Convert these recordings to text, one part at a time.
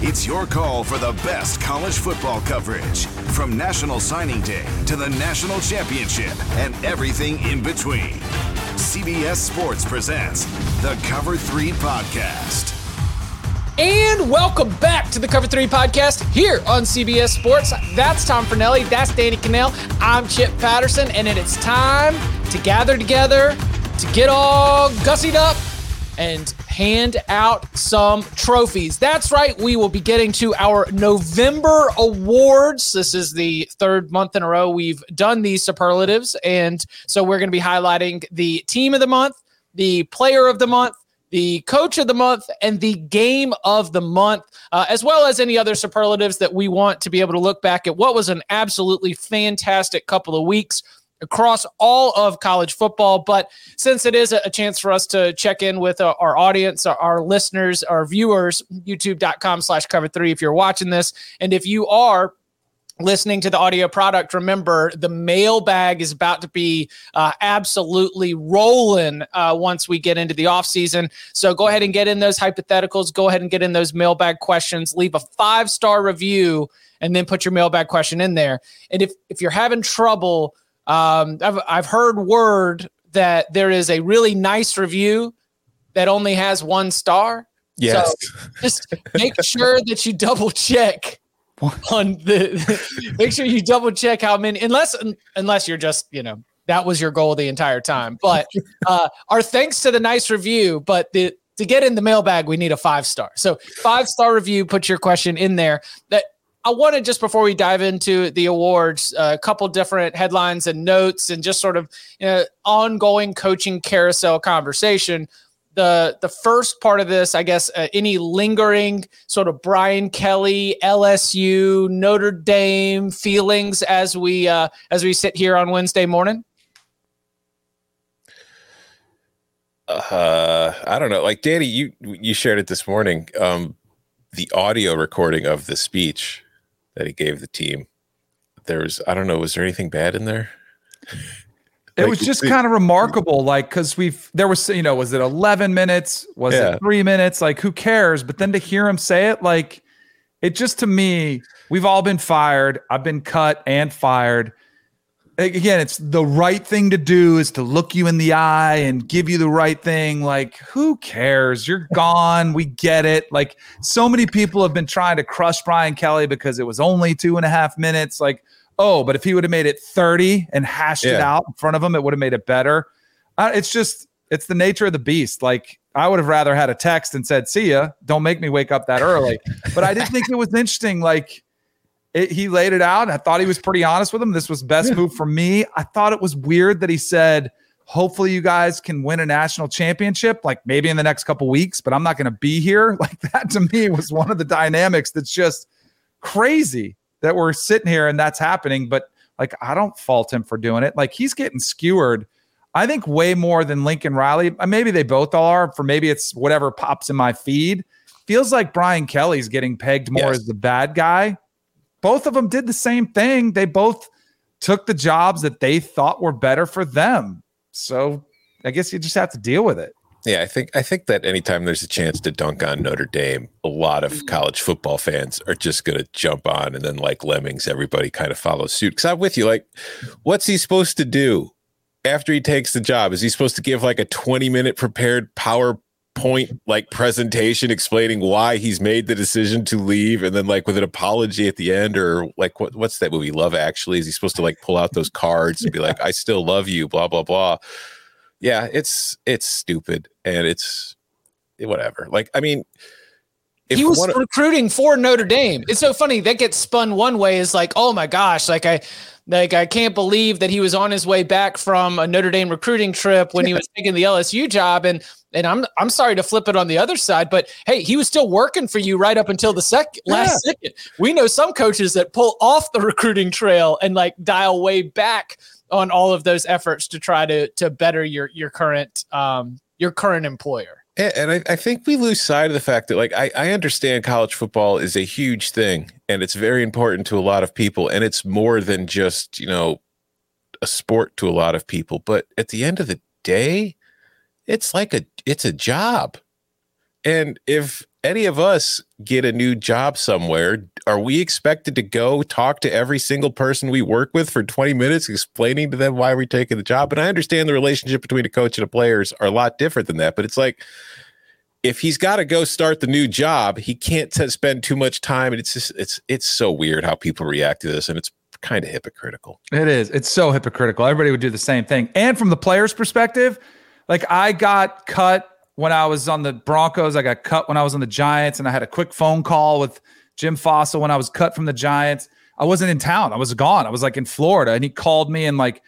It's your call for the best college football coverage from National Signing Day to the National Championship and everything in between. CBS Sports presents the Cover 3 podcast. And welcome back to the Cover 3 podcast here on CBS Sports. That's Tom Fornelli. That's Danny Kanell. I'm Chip Patterson. And it's time to gather together, to get all gussied up, and hand out some trophies. That's right. We will be getting to our November awards. This is the third month in a row we've done these superlatives. And so we're going to be highlighting the team of the month, the player of the month, the coach of the month, and the game of the month, uh, as well as any other superlatives that we want to be able to look back at what was an absolutely fantastic couple of weeks across all of college football. But since it is a chance for us to check in with uh, our audience, our, listeners, our viewers, youtube.com slash cover three, if you're watching this, and if you are, listening to the audio product remember the mailbag is about to be uh, absolutely rolling uh, once we get into the off season. So go ahead and get in those hypotheticals. Go ahead and get in those mailbag questions. Leave a five star review and then put your mailbag question in there. And if if you're having trouble um, I've, I've heard word that there is a really nice review that only has one star. Yes. So just make sure that you double check on the make sure you double check how many unless unless you're just, you know, that was your goal the entire time. But uh our thanks to the nice review, but the to get in the mailbag, we need a five star. So five star review, put your question in there. That I wanted just before we dive into the awards, uh, a couple different headlines and notes, and just sort of you know, ongoing coaching carousel conversation. The the first part of this, I guess, uh, any lingering sort of Brian Kelly, LSU, Notre Dame feelings as we uh, as we sit here on Wednesday morning. Uh, I don't know. Like Danny, you you shared it this morning. Um, the audio recording of the speech that he gave the team. There was, I don't know, was there anything bad in there? It like, was just kind of remarkable, like because we've there was you know was it eleven minutes, was yeah. it three minutes? Like who cares? But then to hear him say it, like it just to me, we've all been fired. I've been cut and fired again, it's the right thing to do is to look you in the eye and give you the right thing. Like, who cares? You're gone. We get it. Like, so many people have been trying to crush Brian Kelly because it was only two and a half minutes. Like, oh, but if he would have made it 30 and hashed yeah. it out in front of him, it would have made it better. Uh, it's just, it's the nature of the beast. Like, I would have rather had a text and said, see ya. Don't make me wake up that early. but I did think it was interesting. Like, it, he laid it out. I thought he was pretty honest with him. This was best move for me. I thought it was weird that he said, hopefully you guys can win a national championship, like maybe in the next couple weeks, but I'm not going to be here. Like that to me was one of the dynamics that's just crazy that we're sitting here and that's happening. But like, I don't fault him for doing it. Like he's getting skewered. I think way more than Lincoln Riley. Uh, maybe they both are. For maybe it's whatever pops in my feed. Feels like Brian Kelly's getting pegged more yes. as the bad guy both of them did the same thing. They both took the jobs that they thought were better for them. So I guess you just have to deal with it. Yeah, I think I think that anytime there's a chance to dunk on Notre Dame, a lot of mm-hmm. college football fans are just going to jump on, and then like lemmings, everybody kind of follows suit. Because I'm with you. Like, what's he supposed to do after he takes the job? Is he supposed to give like a 20 minute prepared PowerPoint like presentation explaining why he's made the decision to leave, and then like with an apology at the end, or like what, what's that movie Love Actually? Is he supposed to like pull out those cards and be like, "I still love you," blah blah blah? yeah, it's it's stupid and it's whatever. Like, I mean, he was recruiting for Notre Dame. It's so funny that gets spun one way is like, oh my gosh, like I like I can't believe that he was on his way back from a Notre Dame recruiting trip when he was taking the LSU job and and I'm I'm sorry to flip it on the other side, but hey, he was still working for you right up until the second last yeah. second. We know some coaches that pull off the recruiting trail and like dial way back on all of those efforts to try to to better your your current um your current employer. And I, I think we lose sight of the fact that like I, I understand college football is a huge thing and it's very important to a lot of people and it's more than just, you know, a sport to a lot of people. But at the end of the day, it's like a it's a job. And if any of us get a new job somewhere, are we expected to go talk to every single person we work with for 20 minutes, explaining to them why we're taking the job? And I understand the relationship between a coach and a players are a lot different than that, but it's like if he's got to go start the new job, he can't t- spend too much time. And it's just it's it's so weird how people react to this, and it's kind of hypocritical. It is. It's so hypocritical. Everybody would do the same thing. And from the player's perspective, like I got cut when I was on the Broncos. I got cut when I was on the Giants, and I had a quick phone call with Jim Fassel when I was cut from the Giants. I wasn't in town. I was gone. I was like in Florida, and he called me and like,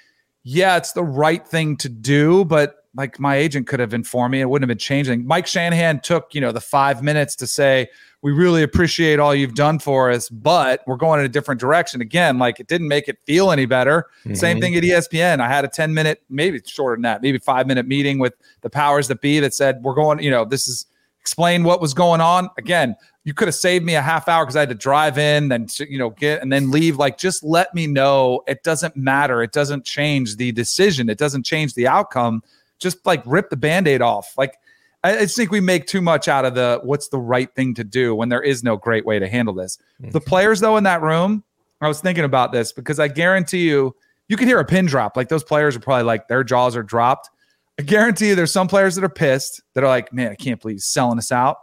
yeah, it's the right thing to do, but like my agent could have informed me. It wouldn't have been changing. Mike Shanahan took you know the five minutes to say we really appreciate all you've done for us, but we're going in a different direction. Again, like it didn't make it feel any better. Mm-hmm. Same thing at ESPN. I had a 10 minute, maybe shorter than that, maybe five minute meeting with the powers that be that said, we're going, you know, this is explain what was going on. Again, you could have saved me a half hour because I had to drive in, then you know get and then leave. Like, just let me know. It doesn't matter. It doesn't change the decision. It doesn't change the outcome. Just like rip the band-aid off. Like I, I think we make too much out of the what's the right thing to do when there is no great way to handle this. Mm-hmm. The players, though, in that room, I was thinking about this because I guarantee you, you can hear a pin drop. Like those players are probably like their jaws are dropped. I guarantee you there's some players that are pissed that are like, man, I can't believe he's selling us out.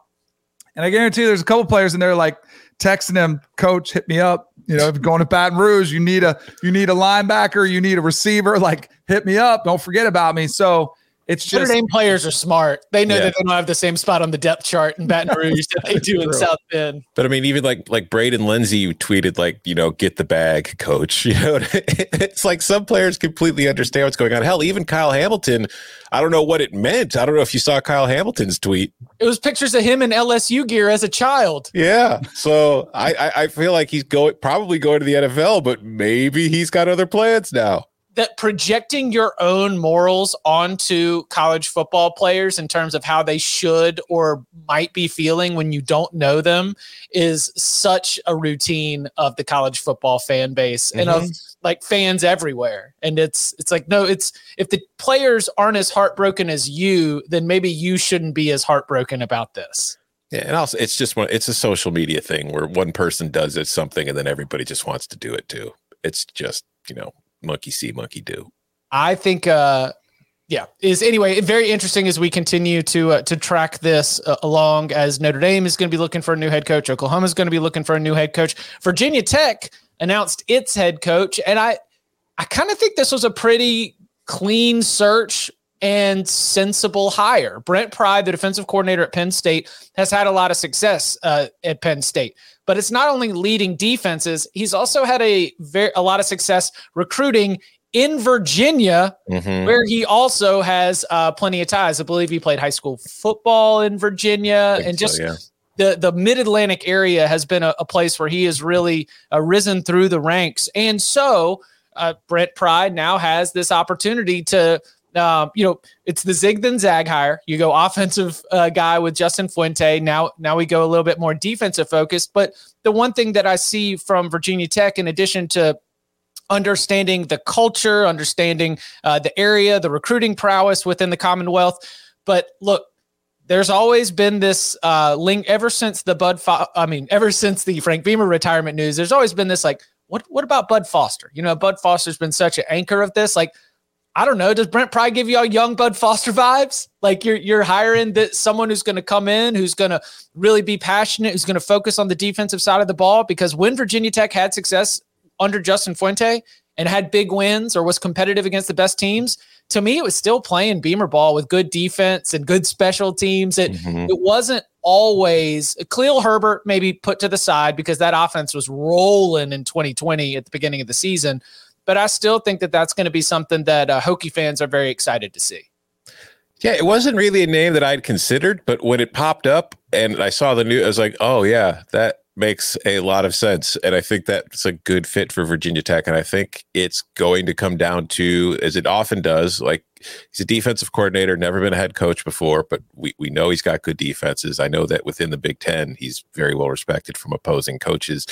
And I guarantee you there's a couple players in there like texting him, coach, hit me up. You know, if you're going to Baton Rouge, you need a you need a linebacker, you need a receiver, like hit me up. Don't forget about me. So it's just Notre Dame players are smart. They know yeah. that they don't have the same spot on the depth chart in Baton Rouge that they do in South Bend. But I mean, even like like Braden Lenzy tweeted like, you know, get the bag, coach. You know, it's like some players completely understand what's going on. Hell, even Kyle Hamilton, I don't know what it meant. I don't know if you saw Kyle Hamilton's tweet. It was pictures of him in LSU gear as a child. Yeah. So I, I, I feel like he's going probably going to the NFL, but maybe he's got other plans now that projecting your own morals onto college football players in terms of how they should or might be feeling when you don't know them is such a routine of the college football fan base mm-hmm. and of mm-hmm. like fans everywhere and it's it's like no it's if the players aren't as heartbroken as you then maybe you shouldn't be as heartbroken about this yeah, and also it's just one it's a social media thing where one person does it something and then everybody just wants to do it too. It's just, you know, monkey see, monkey do. I think, uh, yeah, is anyway very interesting as we continue to uh, to track this uh, along. As Notre Dame is going to be looking for a new head coach, Oklahoma is going to be looking for a new head coach. Virginia Tech announced its head coach, and I I kind of think this was a pretty clean search and sensible hire. Brent Pry, the defensive coordinator at Penn State, has had a lot of success uh, at Penn State but it's not only leading defenses, he's also had a very a lot of success recruiting in Virginia, mm-hmm. where he also has uh, plenty of ties. I believe he played high school football in Virginia, and just so, yeah. the the Mid Atlantic area has been a, a, place where he has really uh, risen through the ranks. And so, uh, Brent Pry now has this opportunity to um, you know, it's the zig then zag hire. You go offensive uh, guy with Justin Fuente. Now, now we go a little bit more defensive focused. But the one thing that I see from Virginia Tech, in addition to understanding the culture, understanding uh, the area, the recruiting prowess within the Commonwealth, But look, there's always been this uh, link ever since the Bud. Fo- I mean, ever since the Frank Beamer retirement news. There's always been this like, what what about Bud Foster? You know, Bud Foster's been such an anchor of this. Like, I don't know. Does Brent Pry give you all young Bud Foster vibes? Like you're you're hiring that someone who's going to come in, who's going to really be passionate, who's going to focus on the defensive side of the ball. Because when Virginia Tech had success under Justin Fuente and had big wins or was competitive against the best teams, to me, it was still playing Beamer ball with good defense and good special teams. It mm-hmm. it wasn't always Khalil Herbert maybe put to the side because that offense was rolling in 2020 at the beginning of the season. But I still think that that's going to be something that uh, Hokie fans are very excited to see. Yeah, it wasn't really a name that I'd considered, but when it popped up and I saw the new, I was like, oh yeah, that makes a lot of sense. And I think that's a good fit for Virginia Tech. And I think it's going to come down to, as it often does, like he's a defensive coordinator, never been a head coach before, but we, we know he's got good defenses. I know that within the Big Ten, he's very well respected from opposing coaches.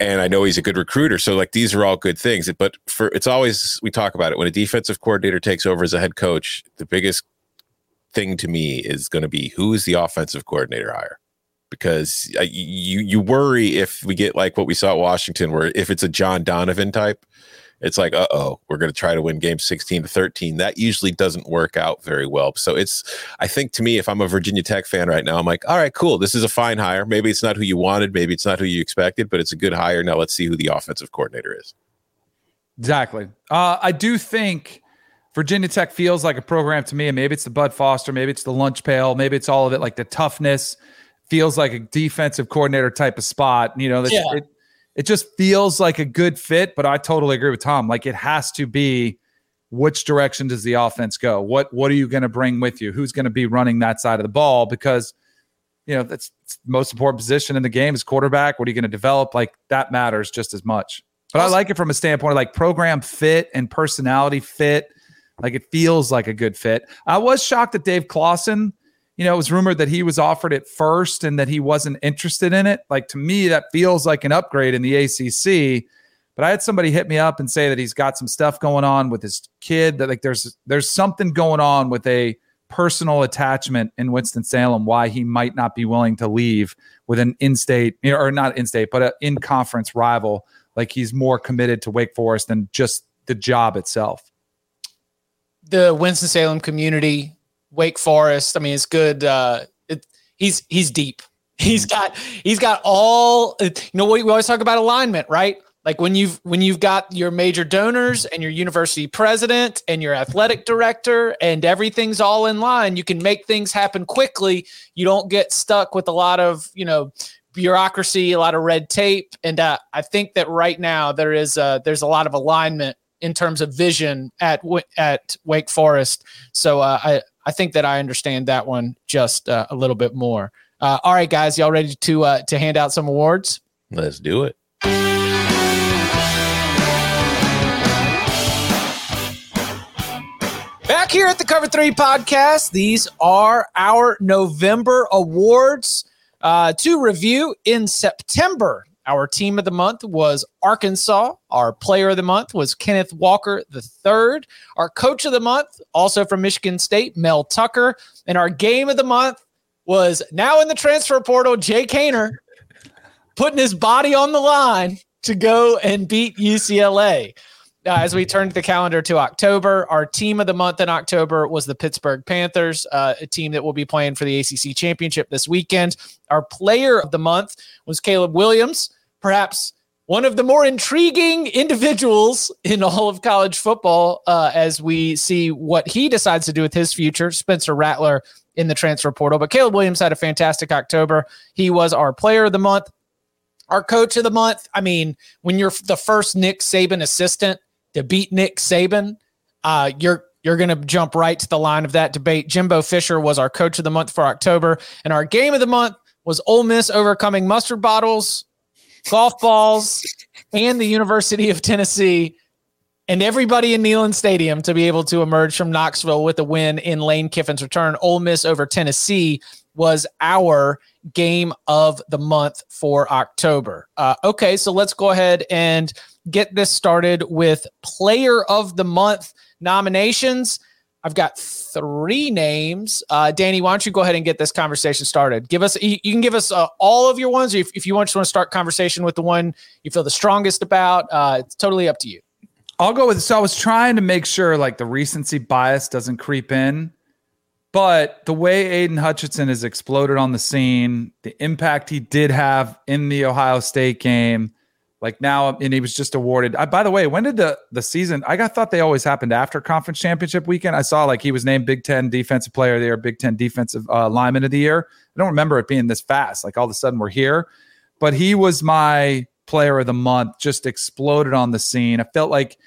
And I know he's a good recruiter. So like these are all good things. But for it's always we talk about it. When a defensive coordinator takes over as a head coach, the biggest thing to me is going to be who is the offensive coordinator hire? because uh, you you worry if we get like what we saw at Washington, where if it's a John Donovan type, it's like, uh oh, we're going to try to win game 16 to 13. That usually doesn't work out very well. So it's, I think to me, if I'm a Virginia Tech fan right now, I'm like, all right, cool. This is a fine hire. Maybe it's not who you wanted. Maybe it's not who you expected, but it's a good hire. Now let's see who the offensive coordinator is. Exactly. Uh, I do think Virginia Tech feels like a program to me, and maybe it's the Bud Foster, maybe it's the lunch pail, maybe it's all of it, like the toughness feels like a defensive coordinator type of spot. You know, yeah. it, it just feels like a good fit, but I totally agree with Tom. Like it has to be which direction does the offense go? What what are you going to bring with you? Who's going to be running that side of the ball? Because you know that's the most important position in the game is quarterback. What are you going to develop? Like that matters just as much. But I like it from a standpoint of like program fit and personality fit. Like it feels like a good fit. I was shocked that Dave Clawson you know, it was rumored that he was offered it first and that he wasn't interested in it. Like to me, that feels like an upgrade in the ACC. But I had somebody hit me up and say that he's got some stuff going on with his kid. That like there's there's something going on with a personal attachment in Winston Salem. Why he might not be willing to leave with an in-state or not in-state, but an in-conference rival. Like he's more committed to Wake Forest than just the job itself. The Winston Salem community Wake Forest. I mean, it's good. Uh, it, he's he's deep. He's got he's got all. You know, we, we always talk about alignment, right? Like when you've when you've got your major donors and your university president and your athletic director and everything's all in line, you can make things happen quickly. You don't get stuck with a lot of you know bureaucracy, a lot of red tape, and uh, I think that right now there is uh, there's a lot of alignment in terms of vision at at Wake Forest. So uh, I I think that I understand that one just uh, a little bit more. Uh, all right, guys, y'all ready to uh, to hand out some awards? Let's do it. Back here at the Cover Three podcast, these are our November awards uh, to review in September. Our team of the month was Arkansas. Our player of the month was Kenneth Walker III. Our coach of the month, also from Michigan State, Mel Tucker. And our game of the month was now in the transfer portal, Jake Haener, putting his body on the line to go and beat UCLA. Uh, as we turned the calendar to October, our team of the month in October was the Pittsburgh Panthers, uh, a team that will be playing for the ACC championship this weekend. Our player of the month was Caleb Williams perhaps one of the more intriguing individuals in all of college football uh, as we see what he decides to do with his future. Spencer Rattler in the transfer portal. But Caleb Williams had a fantastic October. He was our player of the month, our coach of the month. I mean, when you're the first Nick Saban assistant to beat Nick Saban, uh, you're you're going to jump right to the line of that debate. Jimbo Fisher was our coach of the month for October, and our game of the month was Ole Miss overcoming mustard bottles golf balls, and the University of Tennessee and everybody in Neyland Stadium to be able to emerge from Knoxville with a win in Lane Kiffin's return. Ole Miss over Tennessee was our game of the month for October. Uh, okay, so let's go ahead and get this started with player of the month nominations. I've got three names. Uh, Danny, why don't you go ahead and get this conversation started? Give us, you, you can give us uh, all of your ones. If, if you want, just want to start conversation with the one you feel the strongest about, uh, it's totally up to you. I'll go with. So I was trying to make sure like the recency bias doesn't creep in, but the way Aidan Hutchinson has exploded on the scene, the impact he did have in the Ohio State game, like now, and he was just awarded. I, by the way, when did the the season? I got thought they always happened after conference championship weekend. I saw like he was named Big Ten Defensive Player of the Year, Big Ten Defensive uh, Lineman of the Year. I don't remember it being this fast. Like all of a sudden we're here, but he was my player of the month. Just exploded on the scene. I felt like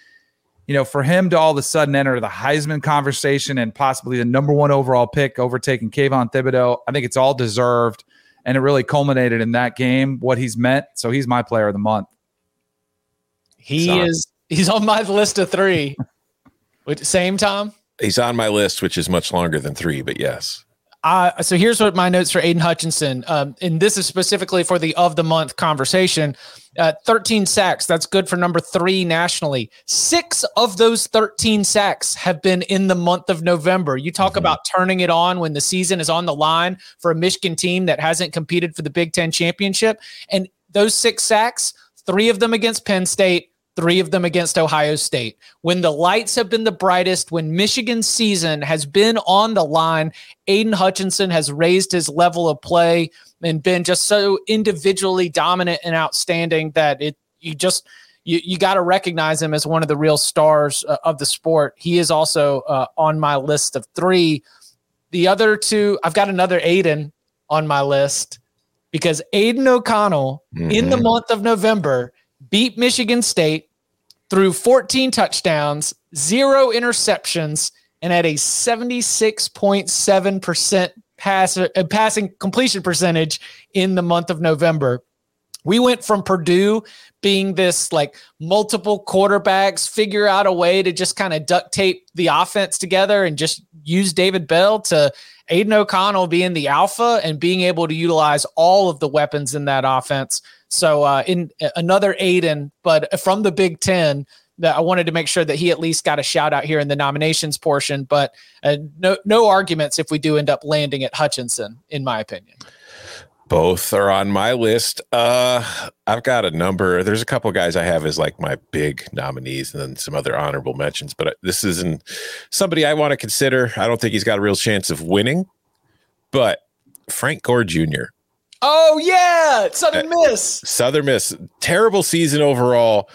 you know, for him to all of a sudden enter the Heisman conversation and possibly the number one overall pick, overtaking Kayvon Thibodeaux, I think it's all deserved. And it really culminated in that game, what he's meant. So he's my player of the month. He Son. is he's on my list of three. Same Tom? He's on my list, which is much longer than three, but yes. Uh, so here's what my notes for Aidan Hutchinson, um, and this is specifically for the of the month conversation. Uh, 13 sacks. That's good for number three nationally. Six of those 13 sacks have been in the month of November. You talk mm-hmm. about turning it on when the season is on the line for a Michigan team that hasn't competed for the Big Ten championship. And those six sacks, three of them against Penn State, three of them against Ohio State. When the lights have been the brightest, when Michigan's season has been on the line, Aidan Hutchinson has raised his level of play and been just so individually dominant and outstanding that it you just you, you got to recognize him as one of the real stars uh, of the sport. He is also uh, on my list of three. The other two, I've got another Aiden on my list because Aidan O'Connell mm-hmm. in the mm-hmm. month of November beat Michigan State threw 14 touchdowns, zero interceptions, and had a 76.7% pass, uh, passing completion percentage in the month of November. We went from Purdue being this like multiple quarterbacks figure out a way to just kind of duct tape the offense together and just use David Bell to Aidan O'Connell being the alpha and being able to utilize all of the weapons in that offense. So uh, in uh, another Aiden, but from the Big Ten, that I wanted to make sure that he at least got a shout out here in the nominations portion. But uh, no no arguments if we do end up landing at Hutchinson, in my opinion. Both are on my list. Uh, I've got a number. There's a couple guys I have as like my big nominees, and then some other honorable mentions. But this isn't somebody I want to consider. I don't think he's got a real chance of winning. But Frank Gore Jr. Oh yeah, Southern uh, Miss. Southern Miss. Terrible season overall.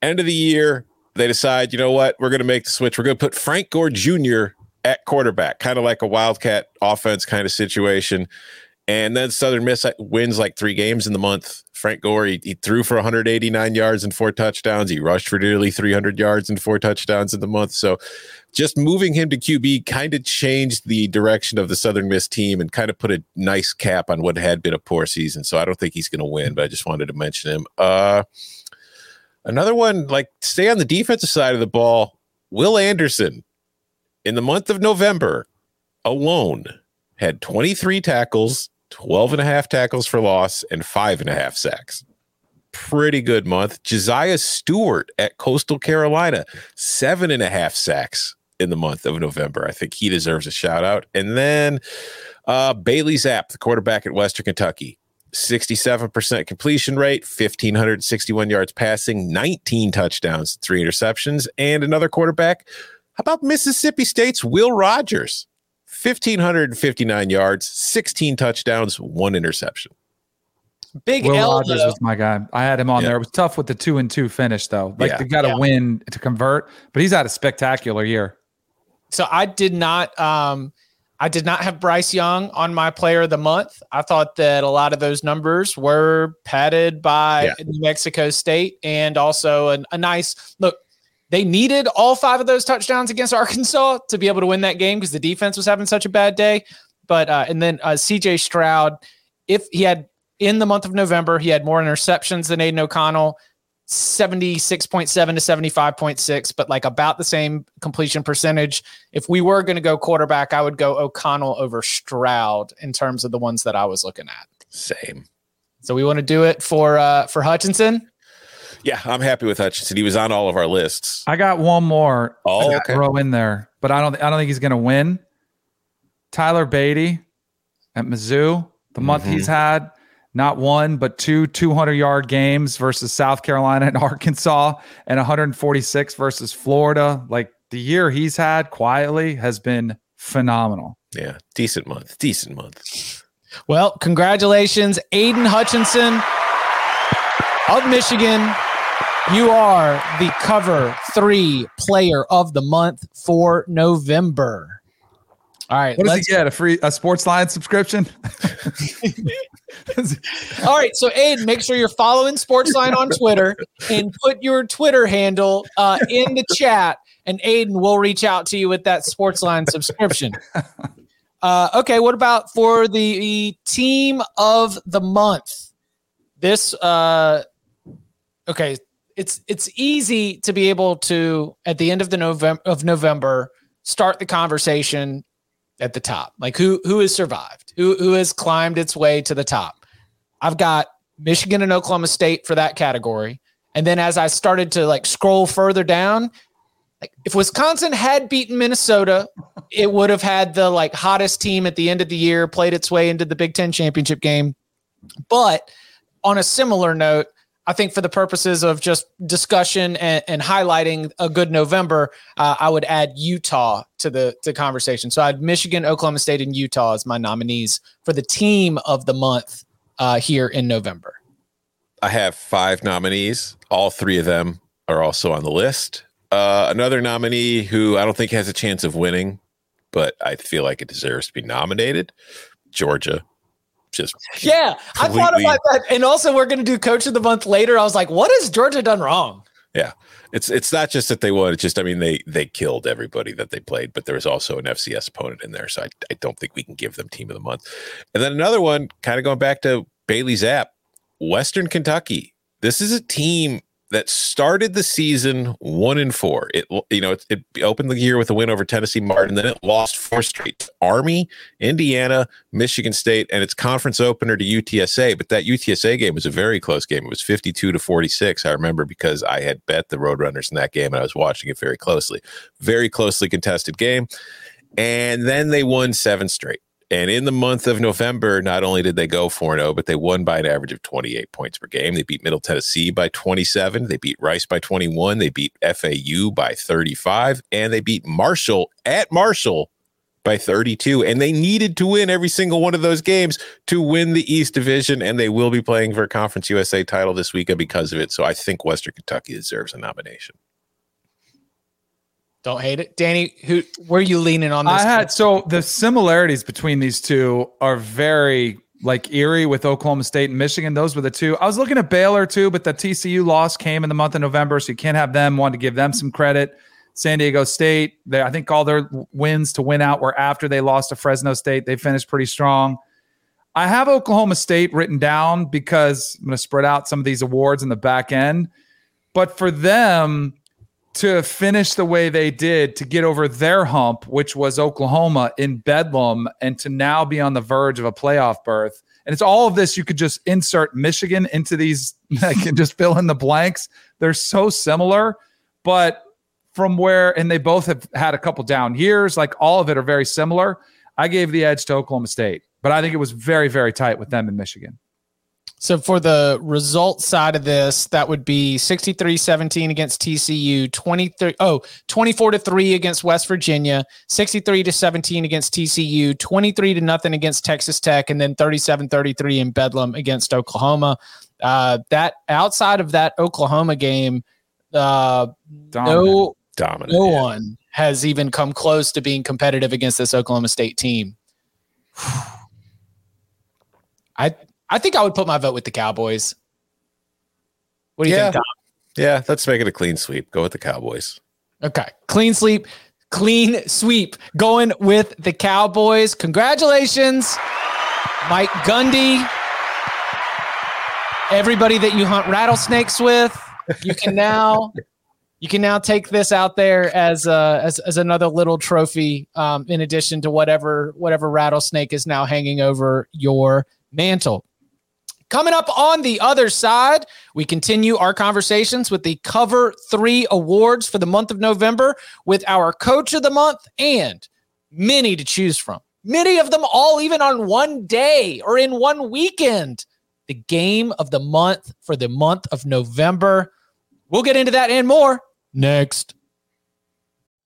End of the year, they decide, you know what, we're going to make the switch. We're going to put Frank Gore Jr. at quarterback, kind of like a wildcat offense kind of situation. And then Southern Miss wins like three games in the month. Frank Gore, he, he, threw for 189 yards and four touchdowns. He rushed for nearly 300 yards and four touchdowns in the month. So just moving him to QB kind of changed the direction of the Southern Miss team and kind of put a nice cap on what had been a poor season. So I don't think he's going to win, but I just wanted to mention him. Uh, another one, like stay on the defensive side of the ball. Will Anderson in the month of November alone had 23 tackles, 12 and a half tackles for loss, and five and a half sacks. Pretty good month. Josaiah Stewart at Coastal Carolina, seven and a half sacks in the month of November. I think he deserves a shout out. And then uh, Bailey Zappe, the quarterback at Western Kentucky, 67% completion rate, 1,561 yards passing, 19 touchdowns, three interceptions, and another quarterback. How about Mississippi State's Will Rogers? 1,559 yards, 16 touchdowns, one interception. Big Will L, Rogers though. was my guy. I had him on yeah. there. It was tough with the two and two finish, though. Like yeah. they got to yeah. win to convert, but he's had a spectacular year. So I did not. um I did not have Bryce Young on my player of the month. I thought that a lot of those numbers were padded by yeah. New Mexico State and also an, a nice look. They needed all five of those touchdowns against Arkansas to be able to win that game because the defense was having such a bad day. But uh, and then uh, CJ Stroud, if he had in the month of November, he had more interceptions than Aidan O'Connell. 76.7 to 75.6, but like about the same completion percentage. If we were going to go quarterback, I would go O'Connell over Stroud in terms of the ones that I was looking at. Same. So we want to do it for uh for Hutchinson. Yeah, I'm happy with Hutchinson. He was on all of our lists. I got one more. Oh, okay. throw in there. but I don't I don't think he's going to win. Tyler Badie at Mizzou, the month mm-hmm. he's had not one but two 200 yard games versus South Carolina and Arkansas and 146 versus Florida. Like the year he's had quietly has been phenomenal. Yeah, decent month. Decent month. Well, congratulations, Aidan Hutchinson of Michigan. You are the cover three player of the month for November. All right. What does he get? A free a sports line subscription? All right. So Aiden, make sure you're following Sportsline on Twitter and put your Twitter handle uh, in the chat, and Aiden will reach out to you with that Sportsline subscription. Uh, okay. What about for the team of the month? This uh, okay. It's it's easy to be able to at the end of the November of November start the conversation at the top? Like who who has survived? Who who has climbed its way to the top? I've got Michigan and Oklahoma State for that category. And then as I started to like scroll further down, like if Wisconsin had beaten Minnesota, it would have had the like hottest team at the end of the year, played its way into the Big Ten championship game. But on a similar note, I think for the purposes of just discussion and, and highlighting a good November, uh, I would add Utah to the to conversation. So I had Michigan, Oklahoma State, and Utah as my nominees for the team of the month uh, here in November. I have five nominees. All three of them are also on the list. Uh, another nominee who I don't think has a chance of winning, but I feel like it deserves to be nominated, Georgia just yeah i thought about that. And also we're going to do coach of the month later. I was like what has georgia done wrong? Yeah it's it's not just that they won it's just i mean they they killed everybody that they played but there was also an fcs opponent in there so i, I don't think we can give them team of the month. And then another one kind of going back to bailey zappe western kentucky. This is a team that started the season one and four. It you know it, it, opened the year with a win over Tennessee Martin, then it lost four straight to Army, Indiana, Michigan State, and its conference opener to UTSA. But that UTSA game was a very close game. It was fifty two to forty six. I remember because I had bet the Roadrunners in that game and I was watching it very closely. Very closely contested game, and then they won seven straight. And in the month of November, not only did they go 4 0, but they won by an average of 28 points per game. They beat Middle Tennessee by 27. They beat Rice by 21. They beat FAU by 35. And they beat Marshall at Marshall by 32. And they needed to win every single one of those games to win the East Division. And they will be playing for a Conference USA title this weekend because of it. So I think Western Kentucky deserves a nomination. Don't hate it, Danny. Who were you leaning on? This I had so the similarities between these two are very like eerie with Oklahoma State and Michigan. Those were the two. I was looking at Baylor too, but the TCU loss came in the month of November, so you can't have them. Wanted to give them some credit. San Diego State, they, I think all their wins to win out were after they lost to Fresno State. They finished pretty strong. I have Oklahoma State written down because I'm going to spread out some of these awards in the back end. But for them, to finish the way they did to get over their hump, which was Oklahoma in Bedlam, and to now be on the verge of a playoff berth. And it's all of this. You could just insert Michigan into these and just fill in the blanks. They're so similar, but from where, and they both have had a couple down years, like all of it are very similar. I gave the edge to Oklahoma State, but I think it was very, very tight with them in Michigan. So for the result side of this, that would be 63-17 against TCU, 23 oh, 24 to 3 against West Virginia, 63 to 17 against TCU, 23 to nothing against Texas Tech and then 37-33 in Bedlam against Oklahoma. Uh, that outside of that Oklahoma game, uh, Dominant. no Dominant, no yeah. one has even come close to being competitive against this Oklahoma State team. I I think I would put my vote with the Cowboys. What do you yeah. think, Tom? Yeah, let's make it a clean sweep. Go with the Cowboys. Okay. Clean sweep. Clean sweep. Going with the Cowboys. Congratulations, Mike Gundy. Everybody that you hunt rattlesnakes with, you can now you can now take this out there as uh, as, as another little trophy um, in addition to whatever whatever rattlesnake is now hanging over your mantle Coming up on the other side, we continue our conversations with the Cover 3 awards for the month of November with our coach of the month and many to choose from. Many of them all even on one day or in one weekend. The game of the month for the month of November. We'll get into that and more next.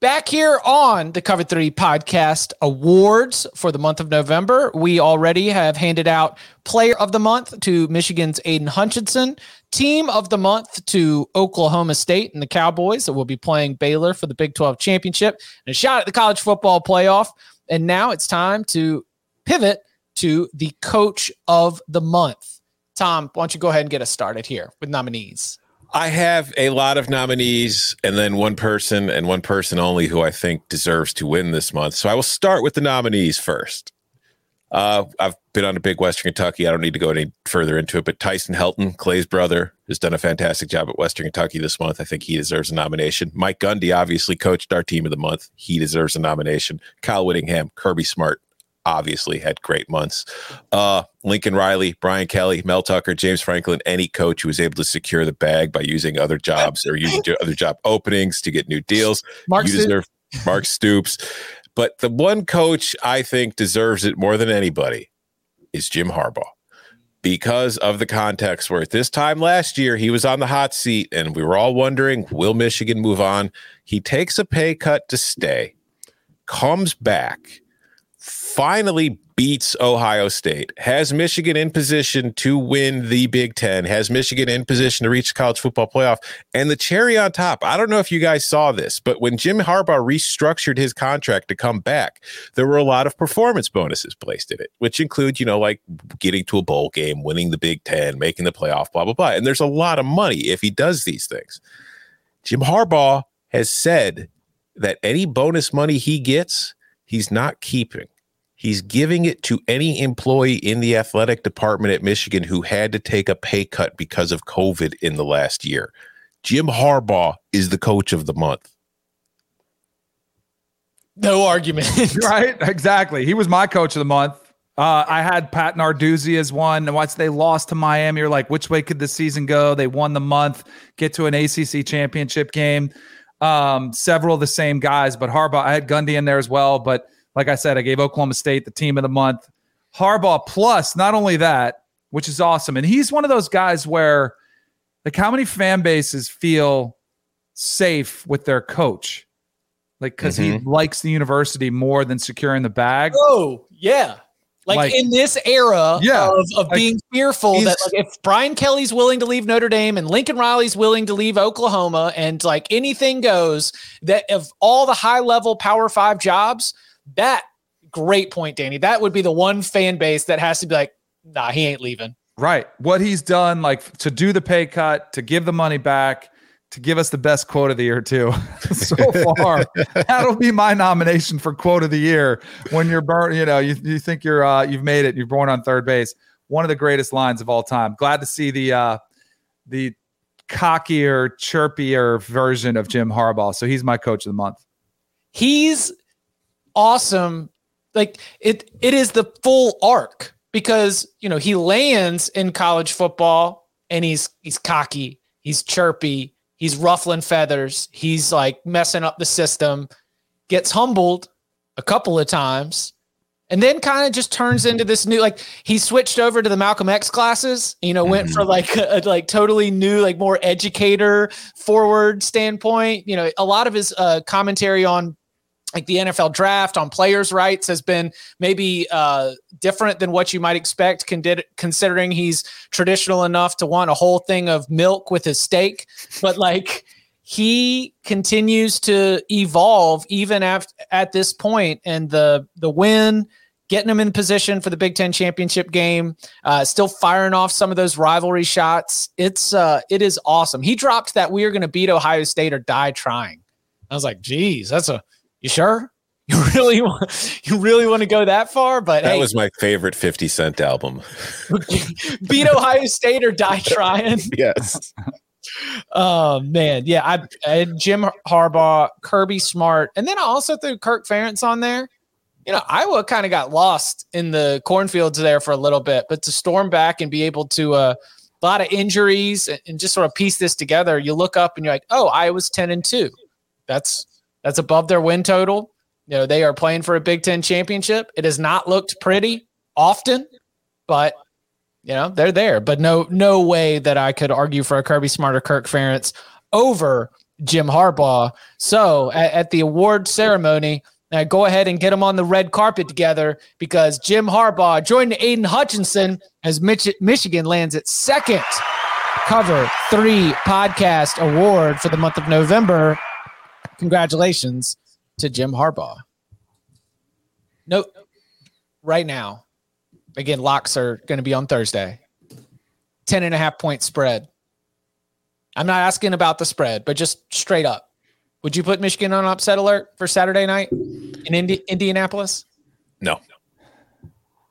Back here on the Cover 3 podcast awards for the month of November, we already have handed out Player of the Month to Michigan's Aidan Hutchinson, Team of the Month to Oklahoma State and the Cowboys that will be playing Baylor for the Big 12 Championship, and a shot at the College Football Playoff. And now it's time to pivot to the Coach of the Month. Tom, why don't you go ahead and get us started here with nominees? I have a lot of nominees and then one person and one person only who I think deserves to win this month. So I will start with the nominees first. Uh, I've been on a big Western Kentucky. I don't need to go any further into it, but Tyson Helton, Clay's brother, has done a fantastic job at Western Kentucky this month. I think he deserves a nomination. Mike Gundy obviously coached our team of the month. He deserves a nomination. Kyle Whittingham, Kirby Smart, obviously had great months. Uh, Lincoln Riley, Brian Kelly, Mel Tucker, James Franklin, any coach who was able to secure the bag by using other jobs or using other job openings to get new deals. Mark you deserve Mark Stoops. But the one coach I think deserves it more than anybody is Jim Harbaugh. Because of the context where at this time last year he was on the hot seat and we were all wondering, will Michigan move on? He takes a pay cut to stay, comes back, finally beats Ohio State, has Michigan in position to win the Big Ten, has Michigan in position to reach the college football playoff. And the cherry on top, I don't know if you guys saw this, but when Jim Harbaugh restructured his contract to come back, there were a lot of performance bonuses placed in it, which include, you know, like getting to a bowl game, winning the Big Ten, making the playoff, blah, blah, blah. And there's a lot of money if he does these things. Jim Harbaugh has said that any bonus money he gets, he's not keeping. He's giving it to any employee in the athletic department at Michigan who had to take a pay cut because of COVID in the last year. Jim Harbaugh is the coach of the month. No argument. right? Exactly. He was my coach of the month. Uh, I had Pat Narduzzi as one. And once they lost to Miami, you're like, which way could the season go? They won the month, get to an ACC championship game. Um, several of the same guys, but Harbaugh, I had Gundy in there as well. But like I said, I gave Oklahoma State the team of the month. Harbaugh plus, not only that, which is awesome. And he's one of those guys where like how many fan bases feel safe with their coach? Like because mm-hmm. he likes the university more than securing the bag. Oh, yeah. Like, like, in this era yeah, of, of like being fearful that like if Brian Kelly's willing to leave Notre Dame and Lincoln Riley's willing to leave Oklahoma and like anything goes, that of all the high level power five jobs, that great point, Danny. That would be the one fan base that has to be like, nah, he ain't leaving. Right. What he's done, like to do the pay cut, to give the money back, to give us the best quote of the year too. so far, that'll be my nomination for quote of the year. When you're burn, you know, you, you think you're uh, you've made it. You're born on third base. One of the greatest lines of all time. Glad to see the uh, the cockier, chirpier version of Jim Harbaugh. So he's my coach of the month. He's awesome. Like it, it is the full arc because you know he lands in college football and he's he's cocky, he's chirpy, he's ruffling feathers, he's like messing up the system, gets humbled a couple of times, and then kind of just turns into this new like he switched over to the Malcolm X classes, you know, went for mm-hmm. like a, a, like totally new like more educator forward standpoint. You know, a lot of his uh, commentary on like the NFL draft on players' rights has been maybe uh, different than what you might expect, considering he's traditional enough to want a whole thing of milk with his steak. But like he continues to evolve even at, at this point, and the the win. Getting him in position for the Big Ten championship game, uh, still firing off some of those rivalry shots. It's uh, it is awesome. He dropped that we are going to beat Ohio State or die trying. I was like, geez, that's a you sure? You really want you really want to go that far? But that hey, was my favorite 50 Cent album. beat Ohio State or die trying. yes. Oh man, yeah. I, I, Jim Harbaugh, Kirby Smart, and then I also threw Kirk Ferentz on there. You know, Iowa kind of got lost in the cornfields there for a little bit, but to storm back and be able to uh, a lot of injuries and, and just sort of piece this together, you look up and you're like, oh, Iowa's ten and two. That's that's above their win total. You know, they are playing for a Big Ten championship. It has not looked pretty often, but you know, they're there. But no, no way that I could argue for a Kirby Smart or Kirk Ferentz over Jim Harbaugh. So at, at the award ceremony, now go ahead and get them on the red carpet together because Jim Harbaugh joined Aidan Hutchinson as Mich- Michigan lands its second cover three podcast award for the month of November congratulations to Jim Harbaugh. Nope. Right now, again, locks are going to be on Thursday. 10 and a half point spread. I'm not asking about the spread, but just straight up. Would you put Michigan on upset alert for Saturday night in Indi- Indianapolis? No.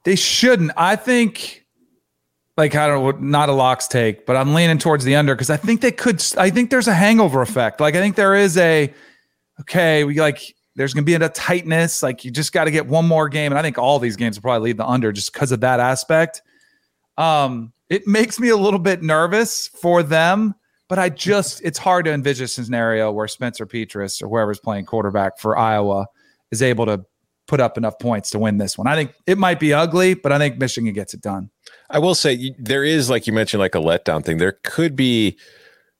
They shouldn't. I think like I don't know, not a locks take, but I'm leaning towards the under because I think they could. I think there's a hangover effect. Like I think there is a okay, we like there's going to be a tightness. Like you just got to get one more game, and I think all these games will probably lead the under just because of that aspect. Um, it makes me a little bit nervous for them, but I just it's hard to envision a scenario where Spencer Petras or whoever's playing quarterback for Iowa is able to put up enough points to win this one. I think it might be ugly, but I think Michigan gets it done. I will say there is, like you mentioned, like a letdown thing. There could be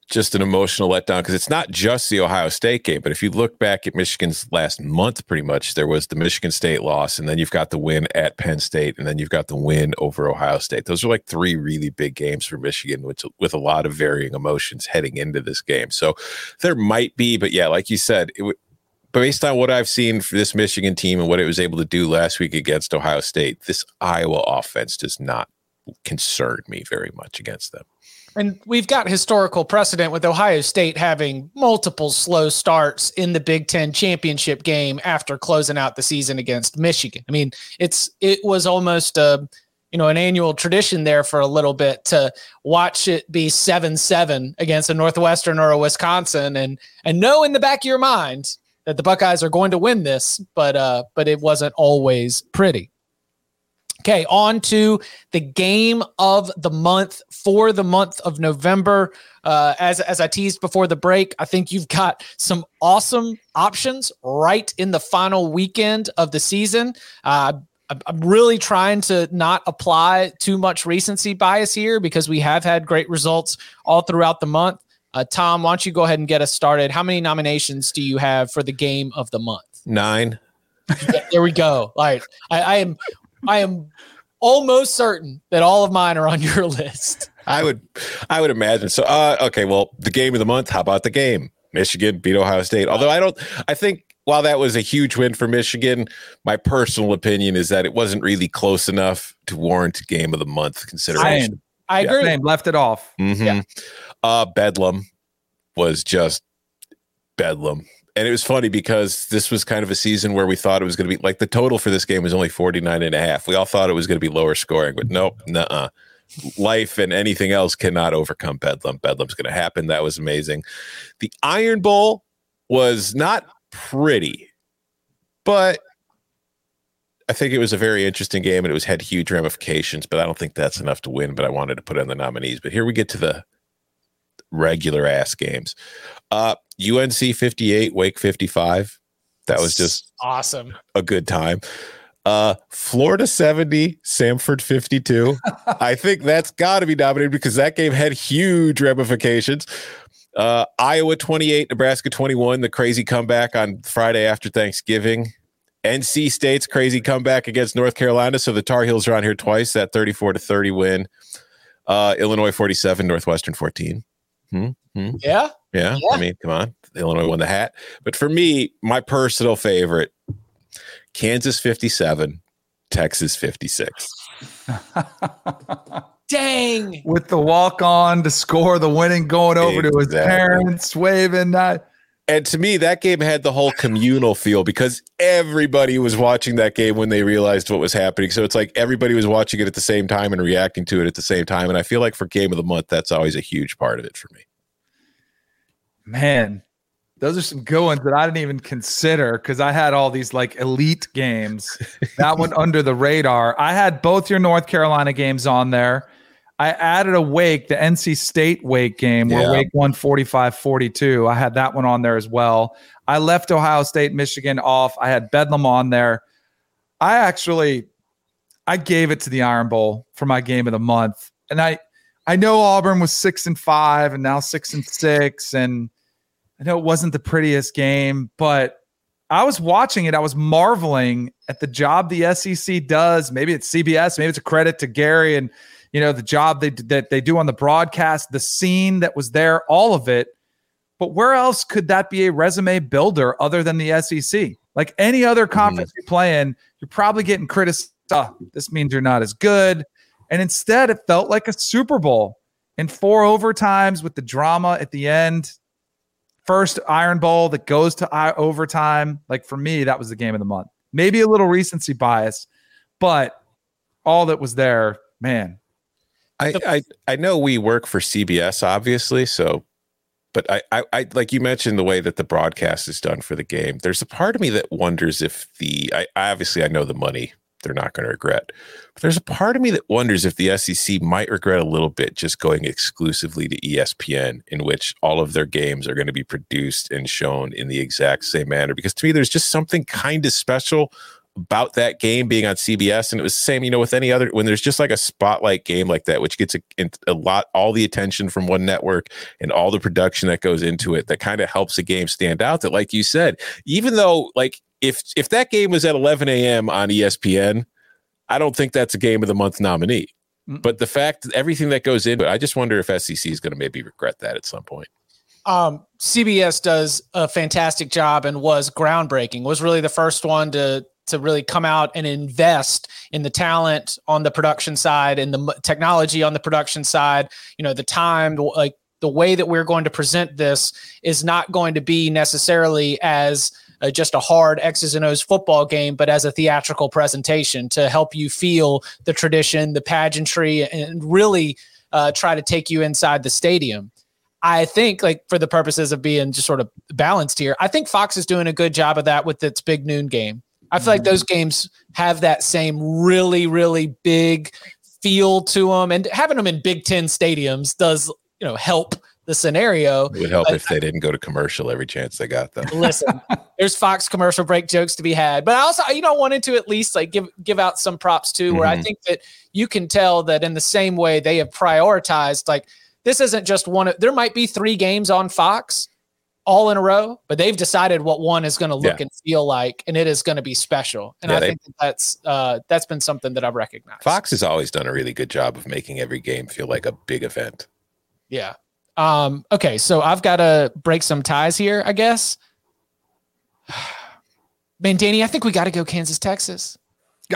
just an emotional letdown because it's not just the Ohio State game. But if you look back at Michigan's last month, pretty much there was the Michigan State loss, and then you've got the win at Penn State, and then you've got the win over Ohio State. Those are like three really big games for Michigan, which with a lot of varying emotions heading into this game. So there might be, but yeah, like you said, it would. Based on what I've seen for this Michigan team and what it was able to do last week against Ohio State, this Iowa offense does not concern me very much against them. And we've got historical precedent with Ohio State having multiple slow starts in the Big Ten championship game after closing out the season against Michigan. I mean, it's it was almost a you know an annual tradition there for a little bit to watch it be seven seven against a Northwestern or a Wisconsin, and and know in the back of your mind that the Buckeyes are going to win this, but uh, but it wasn't always pretty. Okay, on to the game of the month for the month of November. Uh, as as I teased before the break, I think you've got some awesome options right in the final weekend of the season. Uh, I'm really trying to not apply too much recency bias here because we have had great results all throughout the month. Uh, Tom, why don't you go ahead and get us started? How many nominations do you have for the game of the month? Nine. there we go. All right. I, I am I am almost certain that all of mine are on your list. I would, I would imagine. So, uh, okay, well, the game of the month. How about the game? Michigan beat Ohio State. Although I don't, I think while that was a huge win for Michigan, my personal opinion is that it wasn't really close enough to warrant game of the month consideration. I, I agree. Same, left it off. Mm-hmm. Yeah. Uh, Bedlam was just bedlam. And it was funny because this was kind of a season where we thought it was going to be like the total for this game was only 49 and a half. We all thought it was going to be lower scoring, but nope, nuh Life and anything else cannot overcome Bedlam. Bedlam's going to happen. That was amazing. The Iron Bowl was not pretty, but I think it was a very interesting game and it was had huge ramifications, but I don't think that's enough to win. But I wanted to put in the nominees. But here we get to the regular ass games. Uh UNC 58, Wake 55. That was just awesome. A good time. Uh Florida 70, Samford 52. I think that's got to be nominated because that game had huge ramifications. Uh, Iowa 28, Nebraska 21, the crazy comeback on Friday after Thanksgiving. NC State's crazy comeback against North Carolina. So the Tar Heels are on here twice, that 34 to 30 win. Uh, Illinois 47, Northwestern 14. Hmm? Hmm? Yeah. yeah. Yeah. I mean, come on. Illinois won the hat. But for me, my personal favorite Kansas 57, Texas 56. Dang. With the walk on to score the winning, going over exactly. to his parents, waving that. And to me, that game had the whole communal feel because everybody was watching that game when they realized what was happening. So it's like everybody was watching it at the same time and reacting to it at the same time. And I feel like for game of the month, that's always a huge part of it for me. Man, those are some good ones that I didn't even consider because I had all these like elite games. that one under the radar. I had both your North Carolina games on there. I added a Wake, the NC State Wake game where yeah. Wake won 45 42. I had that one on there as well. I left Ohio State, Michigan off. I had Bedlam on there. I actually I gave it to the Iron Bowl for my game of the month. And I I know Auburn was 6 and 5 and now 6 and 6 and I know it wasn't the prettiest game, but I was watching it. I was marveling at the job the SEC does. Maybe it's CBS, maybe it's a credit to Gary and you know, the job they that they do on the broadcast, the scene that was there, all of it. But where else could that be a resume builder other than the SEC? Like any other mm-hmm. conference mm-hmm. you play in, you're probably getting criticized. Oh, this means you're not as good. And instead, it felt like a Super Bowl in four overtimes with the drama at the end. First Iron Bowl that goes to overtime. Like for me, that was the game of the month. Maybe a little recency bias, but all that was there, man, I, I I know we work for CBS, obviously, so but I, I, I, like you mentioned the way that the broadcast is done for the game. There's a part of me that wonders if the I obviously I know the money they're not going to regret, but there's a part of me that wonders if the SEC might regret a little bit just going exclusively to ESPN, in which all of their games are going to be produced and shown in the exact same manner. Because to me, there's just something kind of special about that game being on CBS, and it was the same, you know, with any other when there's just like a spotlight game like that, which gets a, a lot all the attention from one network and all the production that goes into it, that kind of helps a game stand out. That, like you said, even though like if if that game was at 11 a.m. on ESPN, I don't think that's a game of the month nominee. Mm-hmm. But the fact that everything that goes into it, I just wonder if SEC is going to maybe regret that at some point. Um, CBS does a fantastic job and was groundbreaking. Was really the first one to to really come out and invest in the talent on the production side and the technology on the production side you know the time like the way that we're going to present this is not going to be necessarily as uh, just a hard X's and O's football game, but as a theatrical presentation to help you feel the tradition, the pageantry, and really uh, try to take you inside the stadium. I think, like for the purposes of being just sort of balanced here, I think Fox is doing a good job of that with its big noon game. I feel like those games have that same really, really big feel to them, and having them in Big Ten stadiums does you know help the scenario. It would help but, if they didn't go to commercial every chance they got though. Listen, there's Fox commercial break jokes to be had, but I also you know wanted to at least like give give out some props too, where mm-hmm. I think that you can tell that in the same way they have prioritized like this isn't just one. Of there might be three games on Fox all in a row, but they've decided what one is going to look yeah. and feel like, and it is going to be special. And yeah, I they, think that that's uh, that's been something that I've recognized. Fox has always done a really good job of making every game feel like a big event. Yeah. Um, okay, so I've got to break some ties here, I guess. Man, Danny, I think we got to go Kansas, Texas.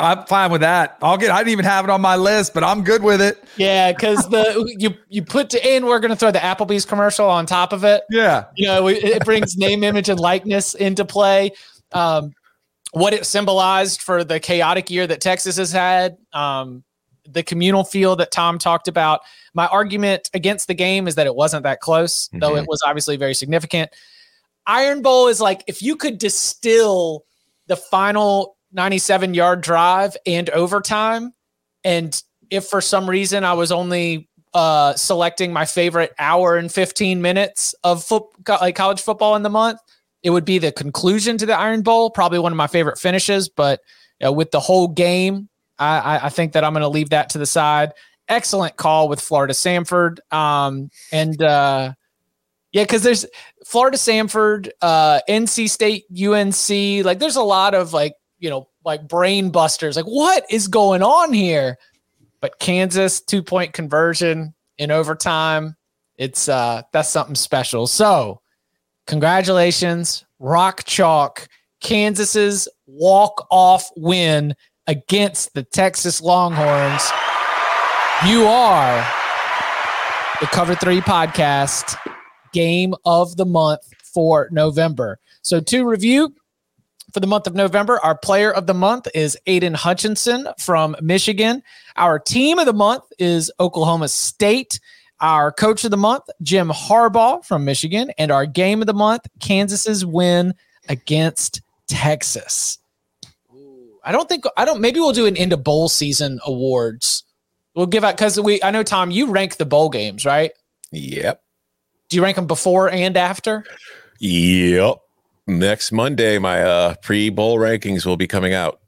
I'm fine with that. I'll get. I didn't even have it on my list, but I'm good with it. Yeah, because the you you put to, and we're gonna throw the Applebee's commercial on top of it. Yeah, you know, it brings name, image, and likeness into play. Um, what it symbolized for the chaotic year that Texas has had. Um, the communal feel that Tom talked about. My argument against the game is that it wasn't that close, mm-hmm. though it was obviously very significant. Iron Bowl is like if you could distill the final 97 yard drive and overtime, and if for some reason I was only uh, selecting my favorite hour and 15 minutes of foot, like college football in the month, it would be the conclusion to the Iron Bowl. Probably one of my favorite finishes, but uh, with the whole game, I, I think that I'm going to leave that to the side. Excellent call with Florida Samford. Um, and uh, yeah, because there's Florida Samford, uh, NC State, UNC. Like, there's a lot of like, you know, like brain busters. Like, what is going on here? But Kansas two point conversion in overtime. It's uh that's something special. So congratulations, Rock Chalk, Kansas's walk off win against the Texas Longhorns. You are the Cover Three podcast game of the month for November. So, to review for the month of November, our player of the month is Aidan Hutchinson from Michigan. Our team of the month is Oklahoma State. Our coach of the month, Jim Harbaugh from Michigan. And our game of the month, Kansas's win against Texas. I don't think I don't. Maybe we'll do an end of bowl season awards. We'll give out because we. I know Tom, you rank the bowl games, right? Yep. Do you rank them before and after? Yep. Next Monday, my uh, pre bowl rankings will be coming out.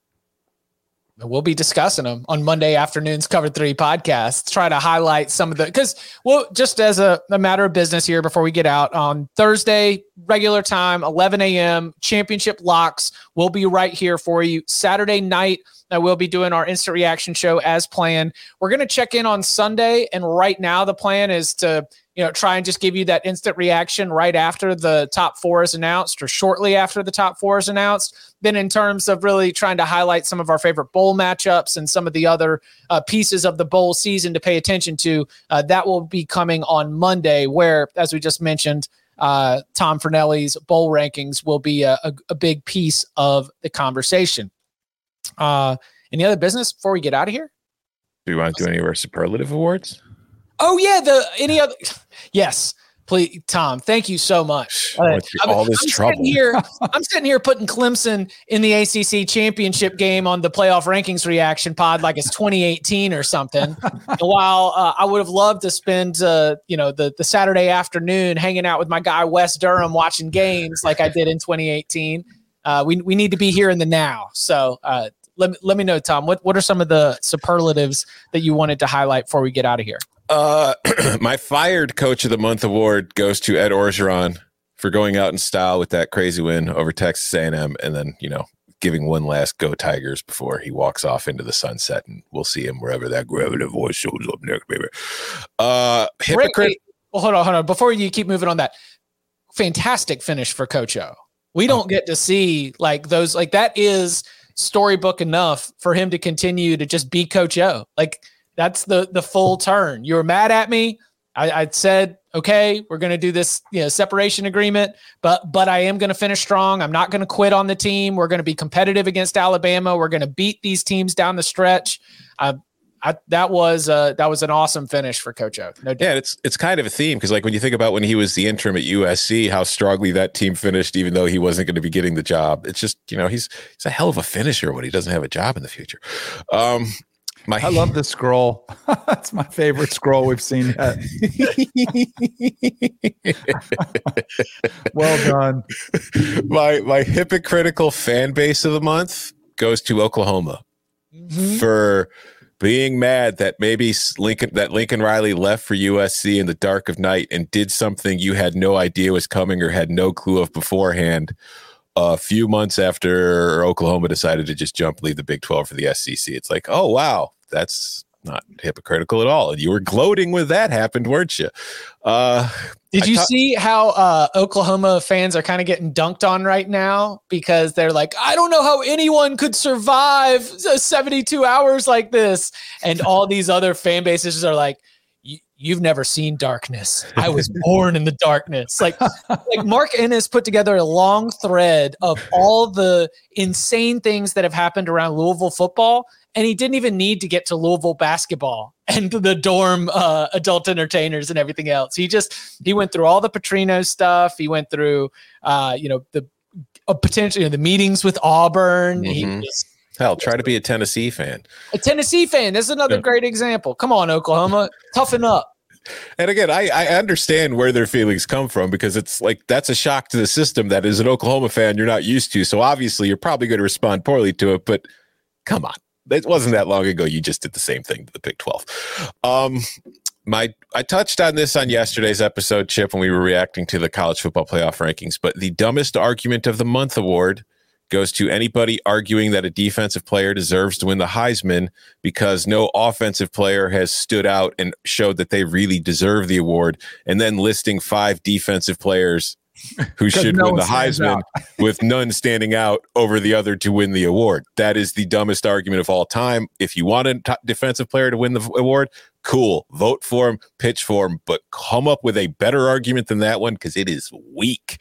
We'll be discussing them on Monday afternoon's Cover Three podcast. Try to highlight some of the because well, just as a, a, matter of business here before we get out on Thursday, regular time, 11 a.m. Championship locks will be right here for you. Saturday night, I will be doing our instant reaction show as planned. We're going to check in on Sunday, and right now the plan is to you know, try and just give you that instant reaction right after the top four is announced or shortly after the top four is announced. Then, in terms of really trying to highlight some of our favorite bowl matchups and some of the other uh, pieces of the bowl season to pay attention to, uh, that will be coming on Monday, where, as we just mentioned, uh, Tom Fornelli's bowl rankings will be a, a, a big piece of the conversation. Uh, any other business before we get out of here? Do you want to do any of our superlative awards? Oh yeah, the any other yes. Please, Tom, thank you so much. Uh, all this I'm trouble. Sitting here, I'm sitting here putting Clemson in the ACC championship game on the playoff rankings reaction pod like it's 2018 or something. while uh, I would have loved to spend, uh, you know, the the Saturday afternoon hanging out with my guy Wes Durham watching games like I did in 2018. Uh, we we need to be here in the now. So uh, let me let me know, Tom. What what are some of the superlatives that you wanted to highlight before we get out of here? Uh, my fired coach of the month award goes to Ed Orgeron for going out in style with that crazy win over Texas A&M, and then you know giving one last go Tigers before he walks off into the sunset, and we'll see him wherever that gravitive voice shows up next, baby. Uh, hypocrite. Well, hold on, hold on. Before you keep moving on, that fantastic finish for Coach O. We don't oh. get to see like those. Like that is storybook enough for him to continue to just be Coach O. Like that's the the full turn. You were mad at me. I, I said, okay, we're going to do this, you know, separation agreement, but but I am going to finish strong. I'm not going to quit on the team. We're going to be competitive against Alabama. We're going to beat these teams down the stretch. Uh, I, that was uh, that was an awesome finish for Coach O. No doubt. yeah, it's it's kind of a theme because like when you think about when he was the interim at USC, how strongly that team finished, even though he wasn't going to be getting the job. It's just you know he's he's a hell of a finisher when he doesn't have a job in the future. Um, my I love the scroll. That's my favorite scroll we've seen yet. well done. My my hypocritical fan base of the month goes to Oklahoma mm-hmm. for being mad that maybe Lincoln that Lincoln Riley left for USC in the dark of night and did something you had no idea was coming or had no clue of beforehand a few months after Oklahoma decided to just jump leave the Big 12 for the SEC. It's like, oh wow, that's not hypocritical at all. You were gloating when that happened, weren't you? Uh, Did you see how uh, Oklahoma fans are kind of getting dunked on right now because they're like, I don't know how anyone could survive 72 hours like this, and all these other fan bases are like you've never seen darkness. I was born in the darkness. Like like Mark Ennis put together a long thread of all the insane things that have happened around Louisville football and he didn't even need to get to Louisville basketball and the dorm uh, adult entertainers and everything else. He just he went through all the Petrino stuff. He went through uh, you know the uh, potentially you know, the meetings with Auburn. Mm-hmm. He just Hell, try to be a Tennessee fan. A Tennessee fan. This is another yeah. great example. Come on, Oklahoma, toughen up. And again, I, I understand where their feelings come from because it's like that's a shock to the system that as an Oklahoma fan you're not used to. So obviously you're probably going to respond poorly to it. But come on, it wasn't that long ago. You just did the same thing to the Big Twelve. Um, my I touched on this on yesterday's episode, Chip, when we were reacting to the college football playoff rankings. But the dumbest argument of the month award goes to anybody arguing that a defensive player deserves to win the Heisman because no offensive player has stood out and showed that they really deserve the award, and then listing five defensive players who should no win the Heisman with none standing out over the other to win the award. That is the dumbest argument of all time. If you want a t- defensive player to win the award, cool, vote for him, pitch for him, but come up with a better argument than that one because it is weak.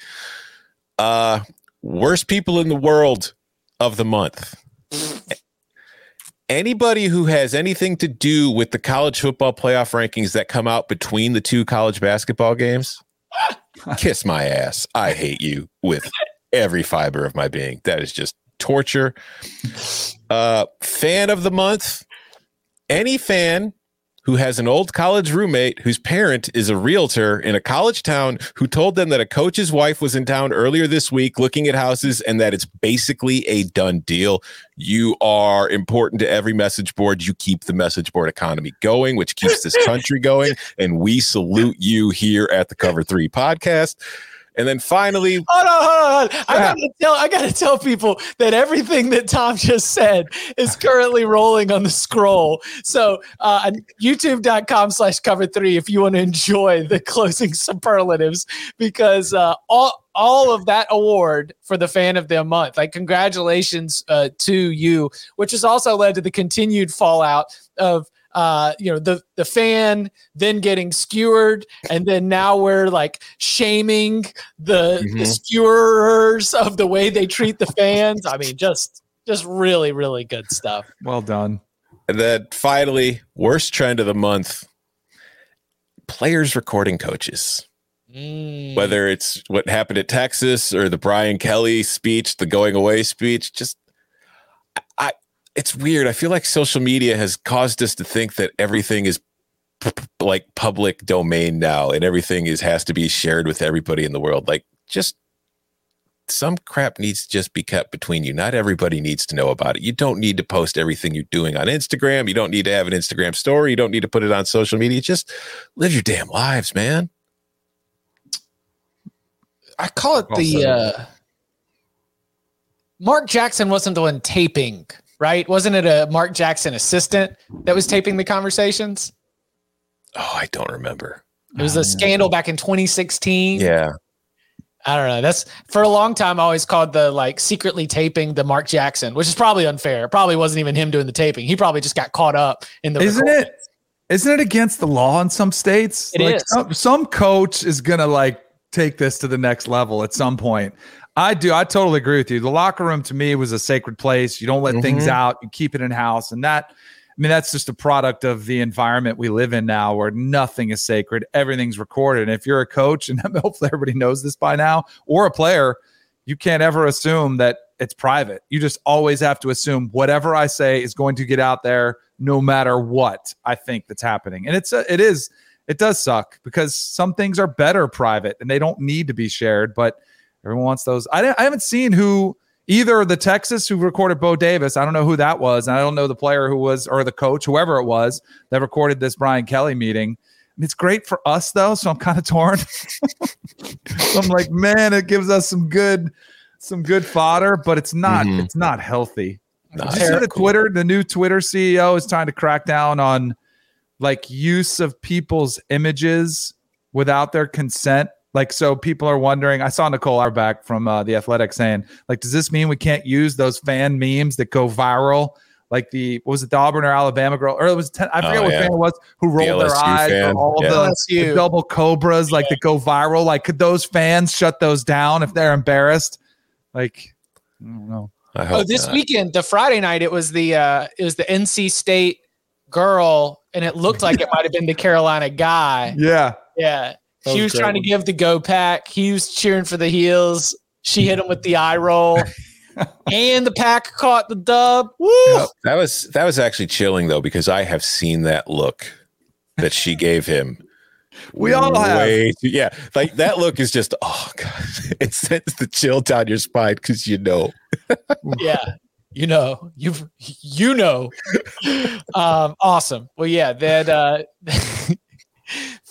Uh, worst people in the world of the month. Anybody who has anything to do with the college football playoff rankings that come out between the two college basketball games, kiss my ass. I hate you with every fiber of my being. That is just torture. Uh, fan of the month. Any fan who has an old college roommate whose parent is a realtor in a college town who told them that a coach's wife was in town earlier this week looking at houses and that it's basically a done deal. You are important to every message board. You keep the message board economy going, which keeps this country going. And we salute you here at the Cover Three podcast. And then finally, hold on, hold on, hold on. I gotta tell, I gotta tell people that everything that Tom just said is currently rolling on the scroll. So, uh, YouTube.com slash cover three if you want to enjoy the closing superlatives, because uh, all all of that award for the fan of the month. Like, congratulations uh, to you, which has also led to the continued fallout of uh, you know, the the fan then getting skewered, and then now we're like shaming the, mm-hmm. the skewerers of the way they treat the fans. I mean, just just really, really good stuff. Well done. And then finally, worst trend of the month: players recording coaches. Mm. Whether it's what happened at Texas or the Brian Kelly speech, the going away speech, just I it's weird. I feel like social media has caused us to think that everything is p- like public domain now and everything is has to be shared with everybody in the world. Like just some crap needs to just be kept between you. Not everybody needs to know about it. You don't need to post everything you're doing on Instagram. You don't need to have an Instagram story. You don't need to put it on social media. Just live your damn lives, man. I call it the uh Mark Jackson wasn't the one taping right? Wasn't it a Mark Jackson assistant that was taping the conversations? Oh, I don't remember. It was a ah. scandal back in 2016. Yeah. I don't know. That's for a long time. I always called the like secretly taping the Mark Jackson, which is probably unfair. It probably wasn't even him doing the taping. He probably just got caught up in the. Isn't it? Isn't it against the law in some states? It like is. Some, some coach is gonna like take this to the next level at some point. I do. I totally agree with you. The locker room to me was a sacred place. You don't let mm-hmm. things out. You keep it in house, and that. I mean, that's just a product of the environment we live in now, where nothing is sacred. Everything's recorded. And if you're a coach, and hopefully everybody knows this by now, or a player, you can't ever assume that it's private. You just always have to assume whatever I say is going to get out there, no matter what I think that's happening. And it's a, it is it does suck because some things are better private and they don't need to be shared, but Everyone wants those. I, I haven't seen who either the Texas who recorded Bo Davis. I don't know who that was. And I don't know the player who was or the coach, whoever it was that recorded this Brian Kelly meeting. It's great for us though, so I'm kind of torn. so I'm like, man, it gives us some good, some good fodder, but it's not, mm-hmm. it's not healthy. You see the Twitter? The new Twitter CEO is trying to crack down on like use of people's images without their consent. Like, so people are wondering. I saw Nicole Auerbach from uh, the Athletic saying, like, does this mean we can't use those fan memes that go viral? Like the what was it, the Auburn or Alabama girl, or it was ten, I forget oh, what yeah. fan it was who rolled the their eyes, fan. all yeah. the, the, double cobras like that go viral. Like, could those fans shut those down if they're embarrassed? Like, I don't know. I oh, this not. weekend, the Friday night, it was the uh it was the NC State girl, and it looked like it might have been the Carolina guy. Yeah, yeah. She was, was trying to give the go pack. He was cheering for the heels. She hit him with the eye roll. and the pack caught the dub. Woo! that was that was actually chilling though because I have seen that look that she gave him. We all have. Too, yeah, like that look is just oh god, it sends the chill down your spine because you know. yeah, you know, you've you know. Um, awesome. Well, yeah, that uh,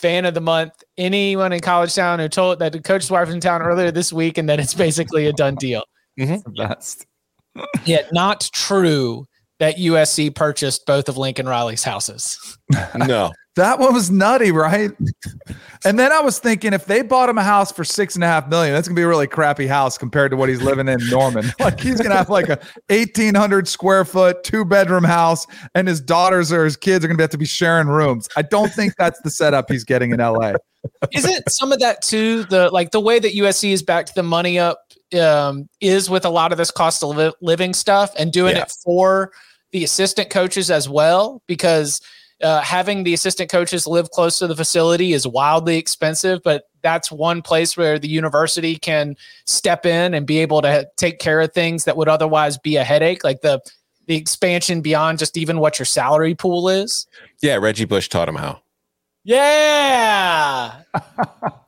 fan of the month. Anyone in College Town who told that the coach's wife was in town earlier this week, and that it's basically a done deal. Mm-hmm. Best. Yet not true that USC purchased both of Lincoln Riley's houses. no. That one was nutty, right? and then I was thinking if they bought him a house for six and a half million, that's gonna be a really crappy house compared to what he's living in Norman. like he's gonna have like a eighteen hundred square foot, two bedroom house, and his daughters or his kids are gonna have to be sharing rooms. I don't think that's the setup he's getting in LA. Isn't some of that too the like the way that USC is backed the money up um, is with a lot of this cost of li- living stuff and doing yeah. it for the assistant coaches as well because uh, having the assistant coaches live close to the facility is wildly expensive but that's one place where the university can step in and be able to take care of things that would otherwise be a headache like the the expansion beyond just even what your salary pool is yeah reggie bush taught him how yeah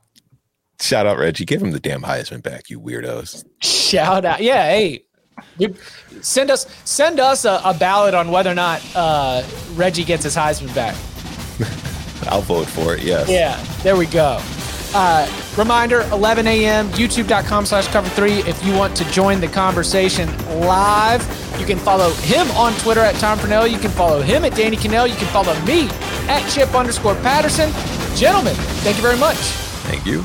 Shout out Reggie. Give him the damn Heisman back, you weirdos. Shout out. Yeah, hey. Send us send us a, a ballot on whether or not uh, Reggie gets his Heisman back. I'll vote for it, yes. Yeah, there we go. Uh, reminder 11 a.m youtube.com slash cover three if you want to join the conversation live you can follow him on twitter at tom Fornelli. you can follow him at danny Kanell. you can follow me at chip underscore patterson gentlemen thank you very much thank you